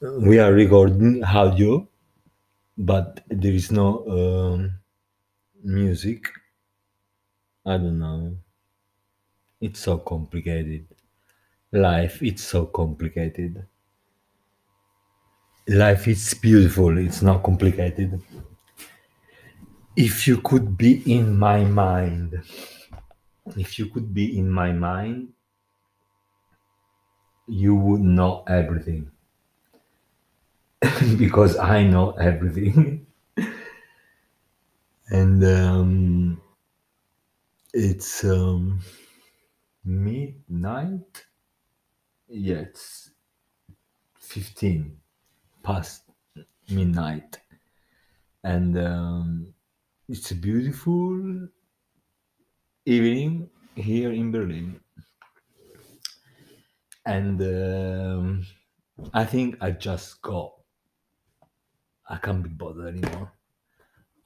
we are recording audio, but there is no um, music. I don't know. It's so complicated. Life, it's so complicated. Life is beautiful. It's not complicated. If you could be in my mind, if you could be in my mind, you would know everything. because I know everything. and um, it's um, midnight. Yeah, it's 15 past midnight. And um, it's a beautiful evening here in Berlin. And um, I think I just got. I can't be bothered anymore.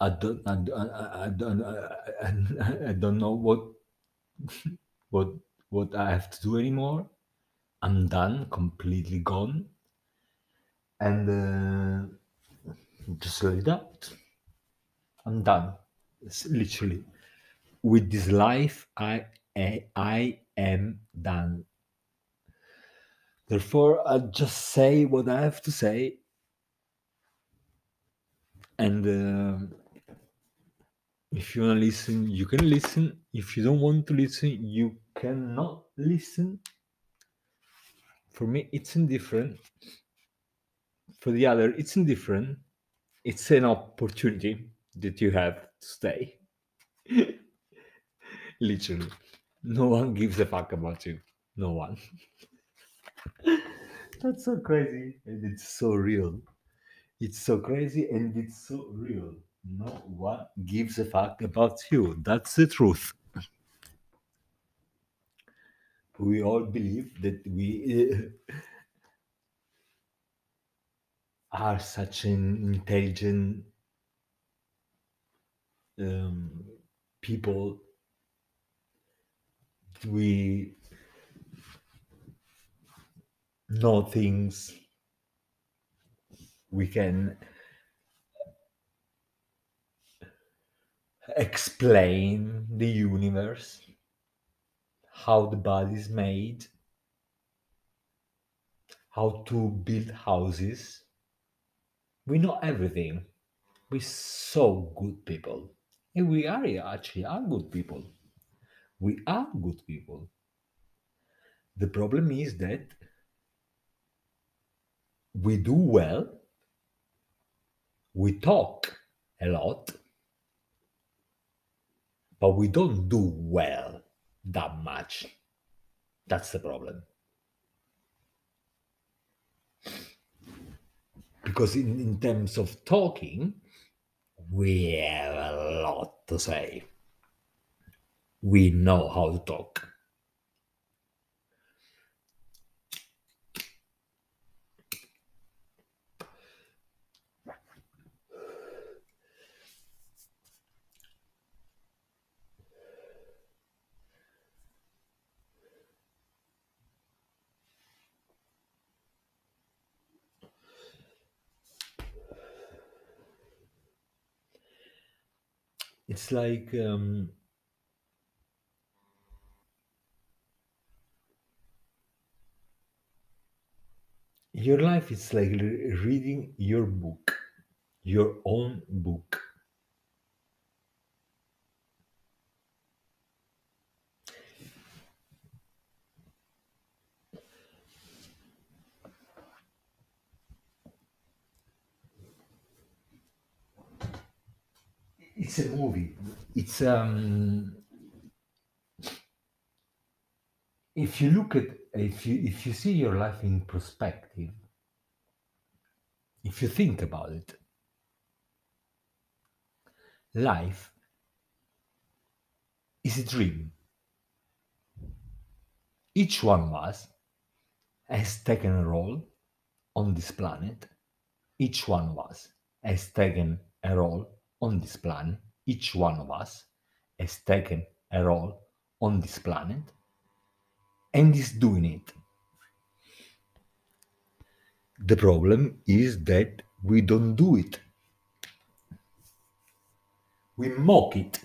I don't. I, I, I don't. I, I, don't know what what what I have to do anymore. I'm done, completely gone, and uh, just like that, I'm done. It's literally with this life. I I, I am done. Therefore, I just say what I have to say, and uh, if you wanna listen, you can listen. If you don't want to listen, you cannot listen. For me, it's indifferent. For the other, it's indifferent. It's an opportunity that you have to stay. Literally. No one gives a fuck about you. No one. That's so crazy. And it's so real. It's so crazy and it's so real. No one gives a fuck about you. That's the truth. We all believe that we uh, are such an intelligent um, people. We know things. We can explain the universe, how the body is made, how to build houses. We know everything. We're so good people. And we are actually are good people. We are good people. The problem is that we do well, we talk a lot, but we don't do well that much. That's the problem. Because in, in terms of talking, we have a lot to say. We know how to talk. It's like um, your life is like re- reading your book, your own book. It's a movie. It's um, if you look at if you if you see your life in perspective, if you think about it, life is a dream. Each one of us has taken a role on this planet. Each one of us has taken a role on this planet. Each one of us has taken a role on this planet and is doing it. The problem is that we don't do it. We mock it,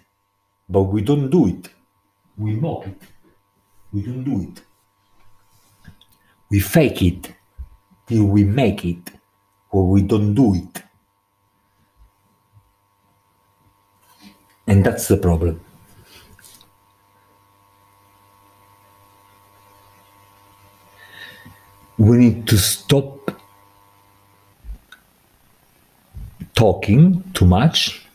but we don't do it. We mock it. We don't do it. We fake it till we make it, or we don't do it. And that's the problem. We need to stop talking too much.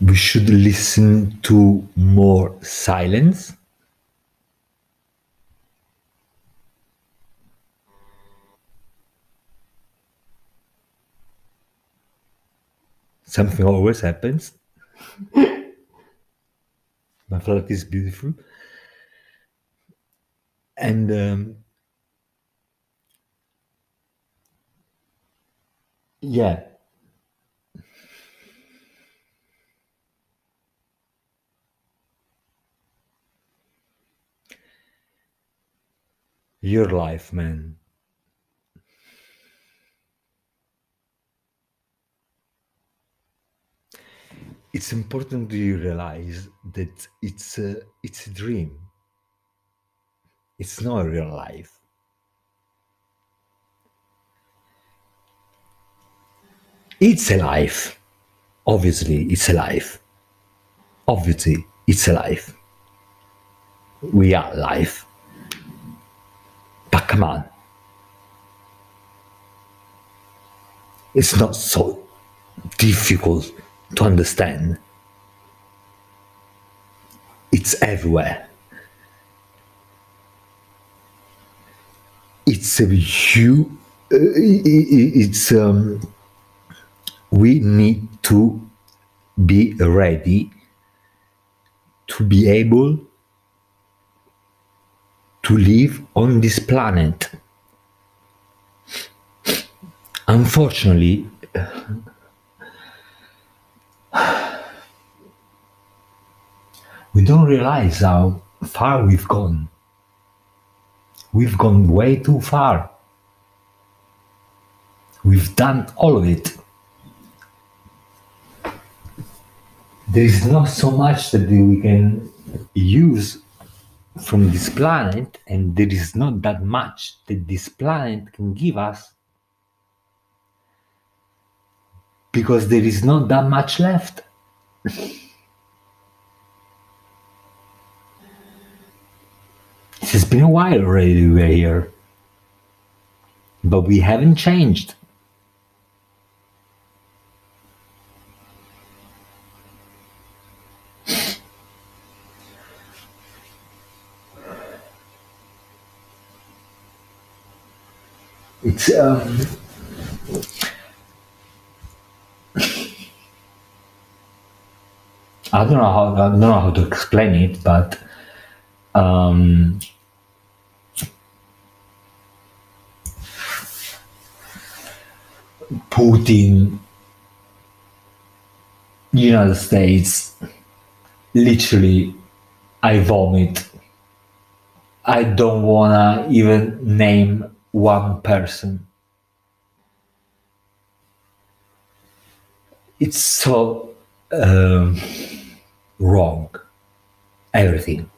We should listen to more silence. Something always happens. My flat is beautiful. And um, yeah, your life, man. It's important you realize that it's a, it's a dream. It's not a real life. It's a life. Obviously, it's a life. Obviously, it's a life. We are life. But come on. It's not so difficult to understand. It's everywhere. It's a you. Uh, it's um, we need to be ready to be able to live on this planet. Unfortunately, we don't realize how far we've gone. We've gone way too far. We've done all of it. There is not so much that we can use from this planet, and there is not that much that this planet can give us because there is not that much left. It has been a while already we're here, but we haven't changed. It's um, I don't know how I don't know how to explain it, but um, Putin, United States, literally, I vomit. I don't wanna even name one person. It's so um, wrong. Everything.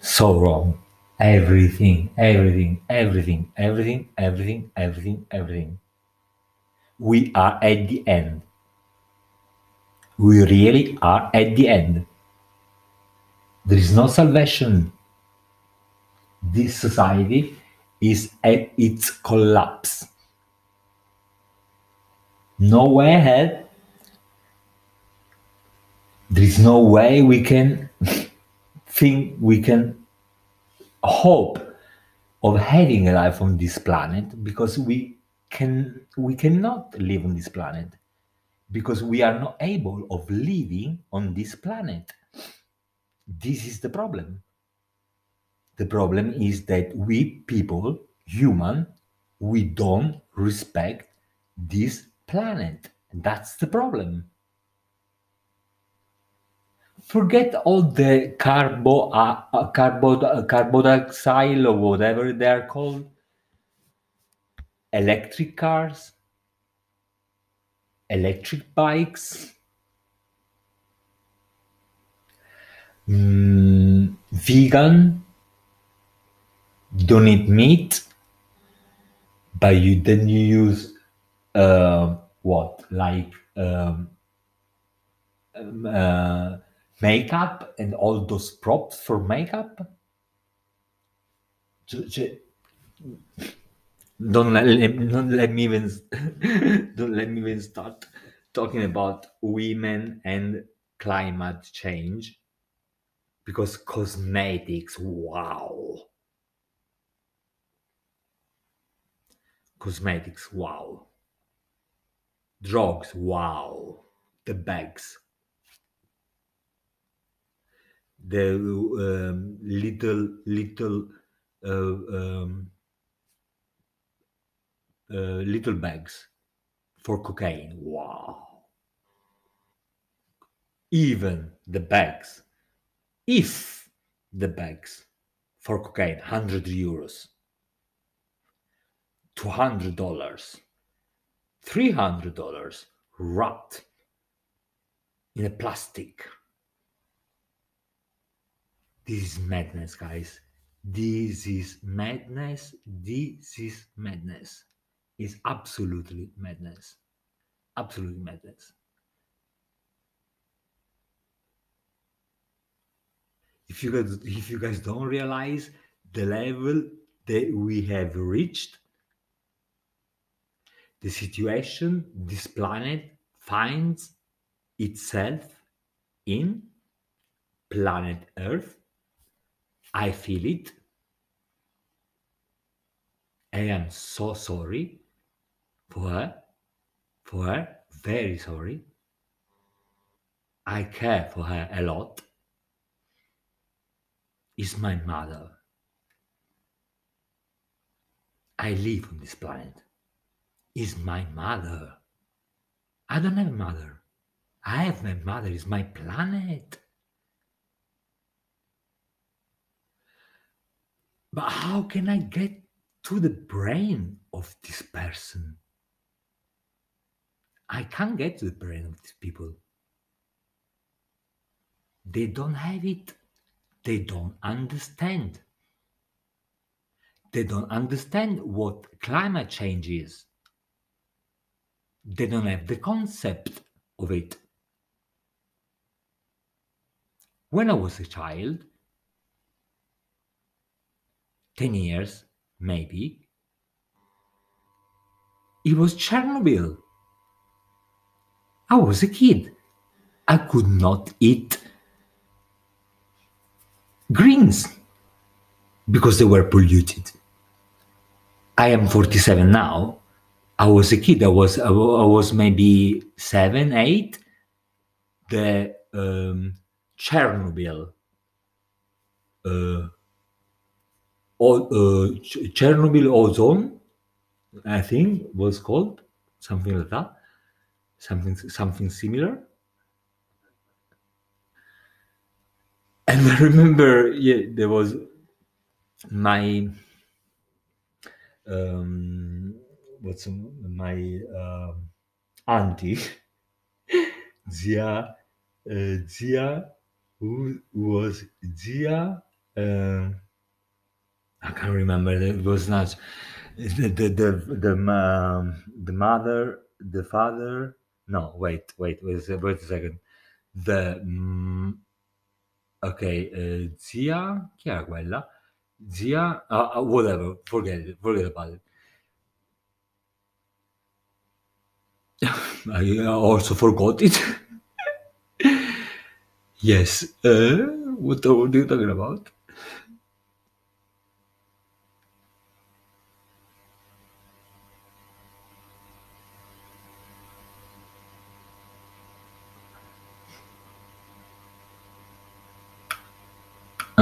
So wrong. Everything, everything, everything, everything, everything, everything, everything. We are at the end. We really are at the end. There is no salvation. This society is at its collapse. No way ahead. There is no way we can think we can hope of having a life on this planet because we can we cannot live on this planet because we are not able of living on this planet. This is the problem. The problem is that we people human we don't respect this planet. That's the problem. Forget all the carbo uh, uh, carbo uh, carbon dioxide or whatever they are called electric cars, electric bikes, mm, vegan, don't eat meat, but you then you use uh, what? Like um, um, uh, makeup and all those props for makeup. Don't let, don't let me even don't let me even start talking about women and climate change. Because cosmetics wow. Cosmetics wow. Drugs wow. The bags. The um, little little uh, um, Uh, little bags for cocaine. Wow. Even the bags if the bags for cocaine 100 euros 200 dollars 300 dollars wrapped in a plastic. This is madness guys. This is madness. This is madness is absolutely madness. Absolutely madness. If you guys if you guys don't realize the level that we have reached the situation this planet finds itself in planet earth i feel it. I am so sorry for her very sorry. I care for her a lot. Is my mother. I live on this planet. Is my mother. I don't have a mother. I have my mother. Is my planet. But how can i get to the brain of this person i can't get to the brain of these people. They don't have it. They don't understand. They don't understand what climate change is. They don't have the concept of it. When i was a child 10 years maybe it was chernobyl i was a kid i could not eat greens because they were polluted. I am 47 now. I was a kid. I was I was maybe seven, eight. The um, Chernobyl, uh, uh, Ch- Chernobyl ozone, I think was called something like that, something something similar. And I remember, yeah, there was my um, what's my um, auntie, Zia, uh, Zia, who was Zia. um I can't remember. It was not the the the the, um, the mother, the father. No, wait, wait, wait, a wait a second. The mm, ok, eh, zia, chi era quella? Zia, ah, ah, whatever, forget it, forget about it. I also forgot it. yes. Uh, what are you talking about?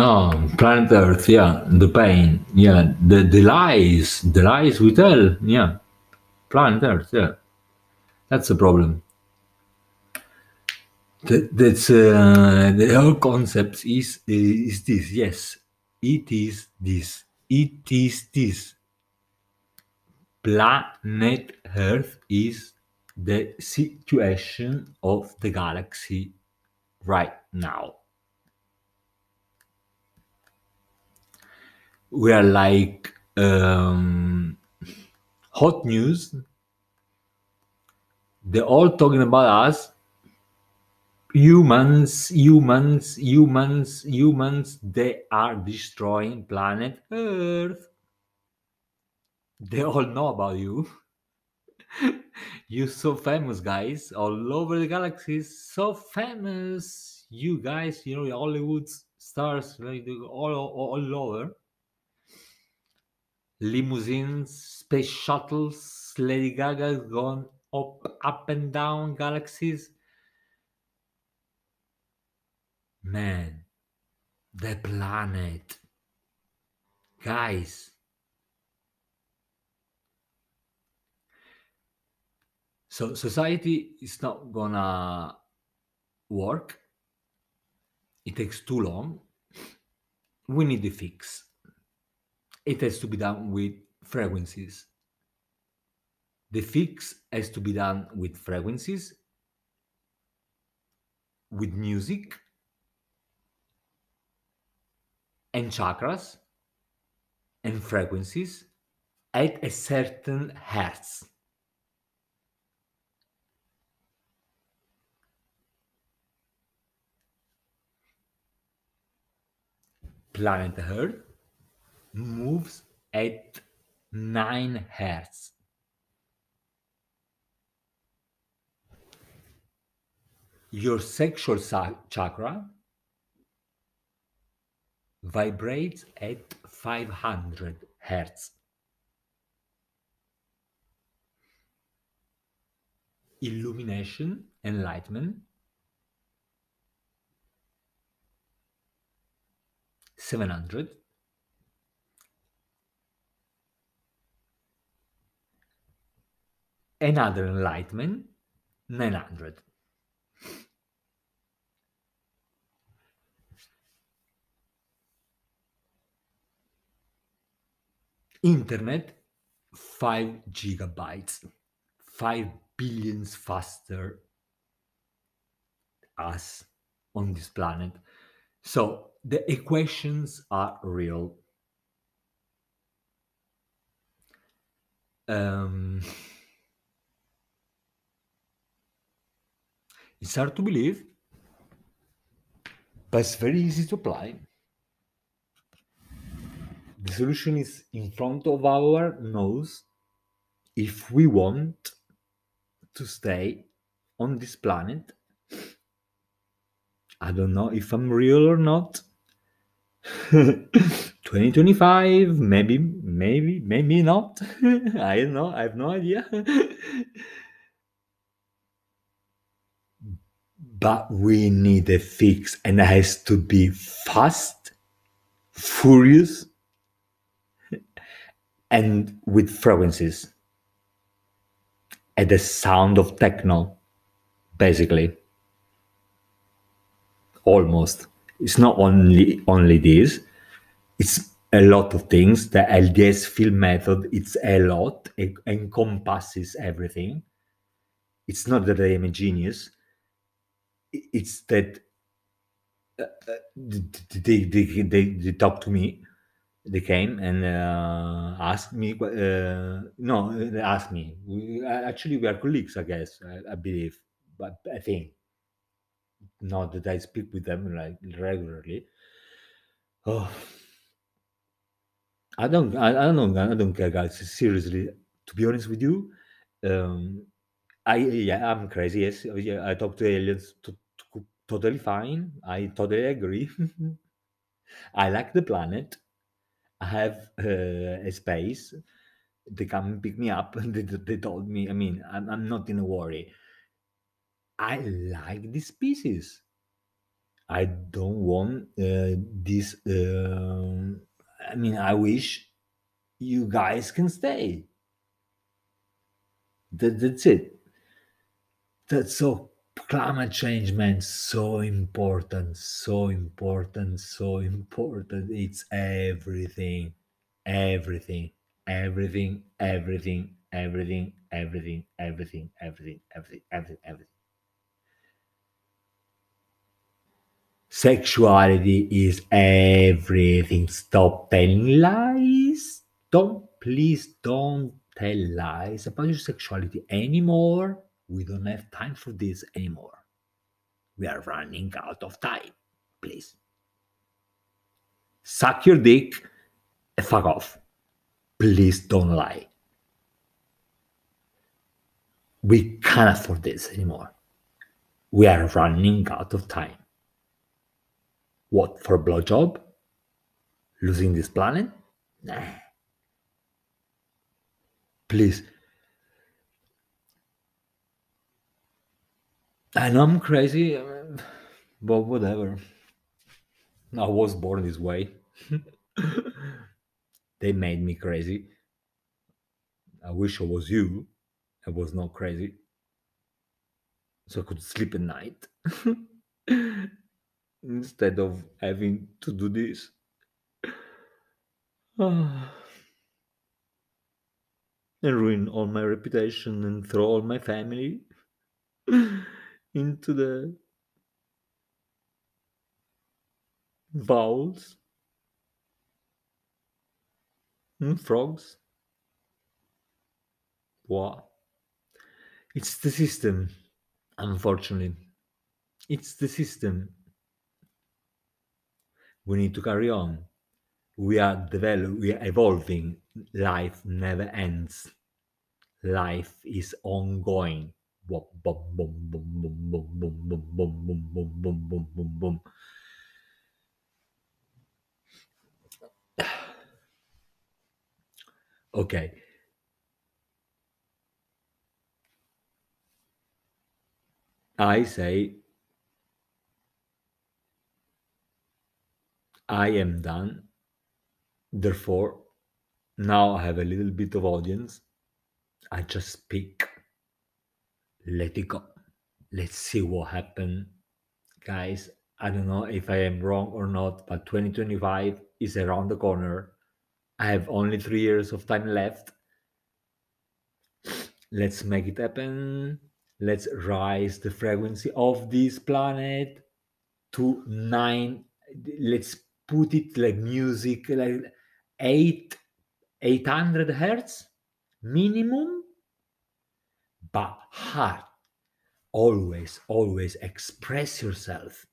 Oh, planet Earth, yeah, the pain, yeah, the the lies, the lies we tell, yeah, planet Earth, yeah, that's the problem. That, that's uh, the whole concept is is this. Yes, it is this. It is this. planet Earth is the situation of the galaxy right now. We are like um, hot news. They're all talking about us. Humans, humans, humans, humans, they are destroying planet Earth. They all know about you. You're so famous, guys, all over the galaxy. So famous. You guys, you know, Hollywood stars, like all, all, all over. Limousines, space shuttles, Lady Gaga gone up, up and down galaxies. Man, the planet. Guys, so society is not gonna work it takes too long we need a fix it has to be done with frequencies. The fix has to be done with frequencies with music and chakras and frequencies at a certain hertz. Planet Earth moves at 9 hertz. Your sexual chakra vibrates at 500 hertz. Illumination, enlightenment, 700 another enlightenment? 900 internet 5 gigabytes. 5 billions faster us on this planet. So the equations are real. Um, it's hard to believe, but it's very easy to apply. The solution is in front of our nose if we want to stay on this planet. I don't know if I'm real or not. 2025 maybe maybe maybe not i don't know i have no idea but we need a fix and it has to be fast furious and with frequencies. At the sound of techno basically. Almost. It's not only only this. It's a lot of things. The lds film method it's a lot. It encompasses everything. It's not that i am a genius it's that uh, uh they, they, they, they talked to me they came and uh, asked me uh, no they asked me we, actually we are colleagues i guess I, I believe but i think not that I speak with them like regularly. Oh, I don't, I, I don't know, I don't care, guys. Seriously, to be honest with you, um, I yeah, I'm crazy. Yes, I talk to aliens. To, to, totally fine. I totally agree. I like the planet. I have uh, a space. They come and pick me up. they, they told me. I mean, I'm, I'm not in a worry. I like this species. I don't want uh, this. Uh, I mean, I wish you guys can stay. That, that's it. That's so climate change, man. So important, so important, so important. It's everything, everything, everything, everything, everything, everything, everything, everything, everything, everything, everything. Sexuality is everything. Stop telling lies. Don't, please don't tell lies about your sexuality anymore. We don't have time for this anymore. We are running out of time. Please. Suck your dick and fuck off. Please don't lie. We can't afford this anymore. We are running out of time. What, for blowjob? Losing this planet? Nah. Please. I know I'm crazy, but whatever. I was born this way. they made me crazy. I wish I was you. I was not crazy. So I could sleep at night instead of having to do this. and ruin all my reputation and throw all my family into the bowls and hmm, frogs. Wow. It's the system, unfortunately. It's the system. We need to carry on. We are developing, we are evolving. Life never ends. Life is ongoing. Boom, boom, boom, boom, boom, boom, boom, boom, boom, boom, boom, boom, boom. Okay. I say I am done. Therefore, now I have a little bit of audience. I just speak. Let it go. Let's see what happens. Guys, I don't know if I am wrong or not, but 2025 is around the corner. I have only three years of time left. Let's make it happen. Let's rise the frequency of this planet to nine. Let's put it like music, like eight, 800 hertz minimum, but hard. Always, always express yourself.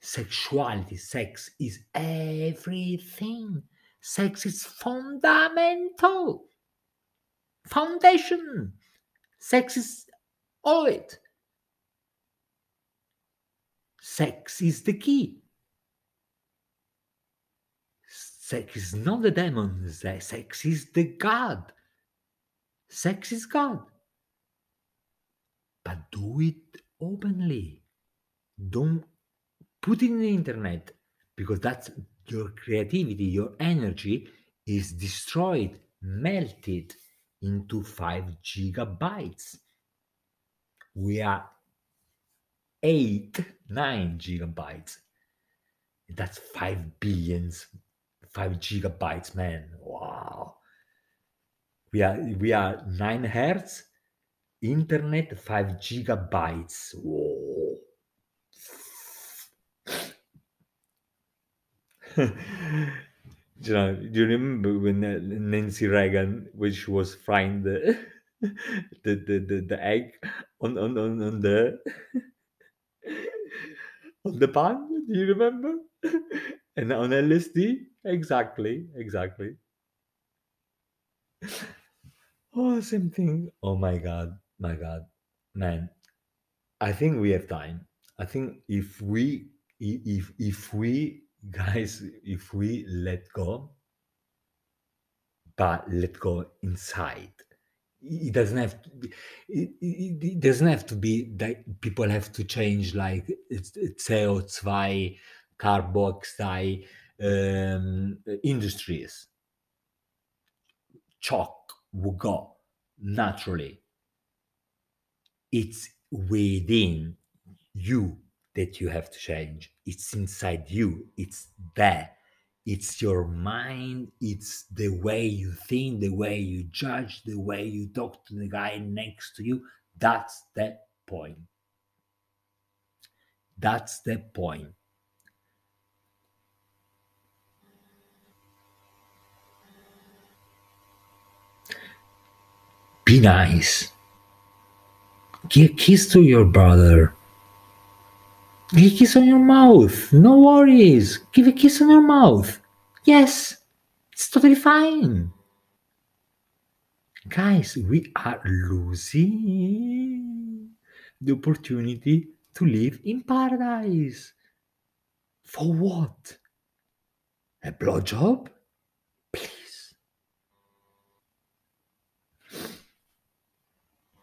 Sexuality, sex is everything. Sex is fundamental. Foundation. Sex is all it. Sex is the key. Sex is not the demon. Sex is the God. Sex is God. But do it openly. Don't put it in the internet because that's your creativity, your energy is destroyed, melted into five gigabytes. We are eight, nine gigabytes. That's five billions, five gigabytes, man. Wow. We are we are nine hertz, internet five gigabytes. Whoa. do you remember when uh, Nancy Reagan, which was frying the the, the, the, the egg on, on, on, on the on the pan? Do you remember? and on LSD? Exactly, exactly. Oh, same thing. Oh my god, my god, man. I think we have time. I think if we if if we guys if we let go but let go inside it doesn't have to be, it, it, it doesn't have to be that people have to change like CO2 carboxy um, industries chalk will go naturally it's within you that you have to change. It's inside you. It's there. it's your mind, it's the way you think, the way you judge, the way you talk to the guy next to you. That's the point. That's the point. Be nice. Give a kiss to your brother. Give a kiss on your mouth. No worries. Give a kiss on your mouth. Yes, it's totally fine. Guys, we are losing the opportunity to live in paradise. For what? A blowjob?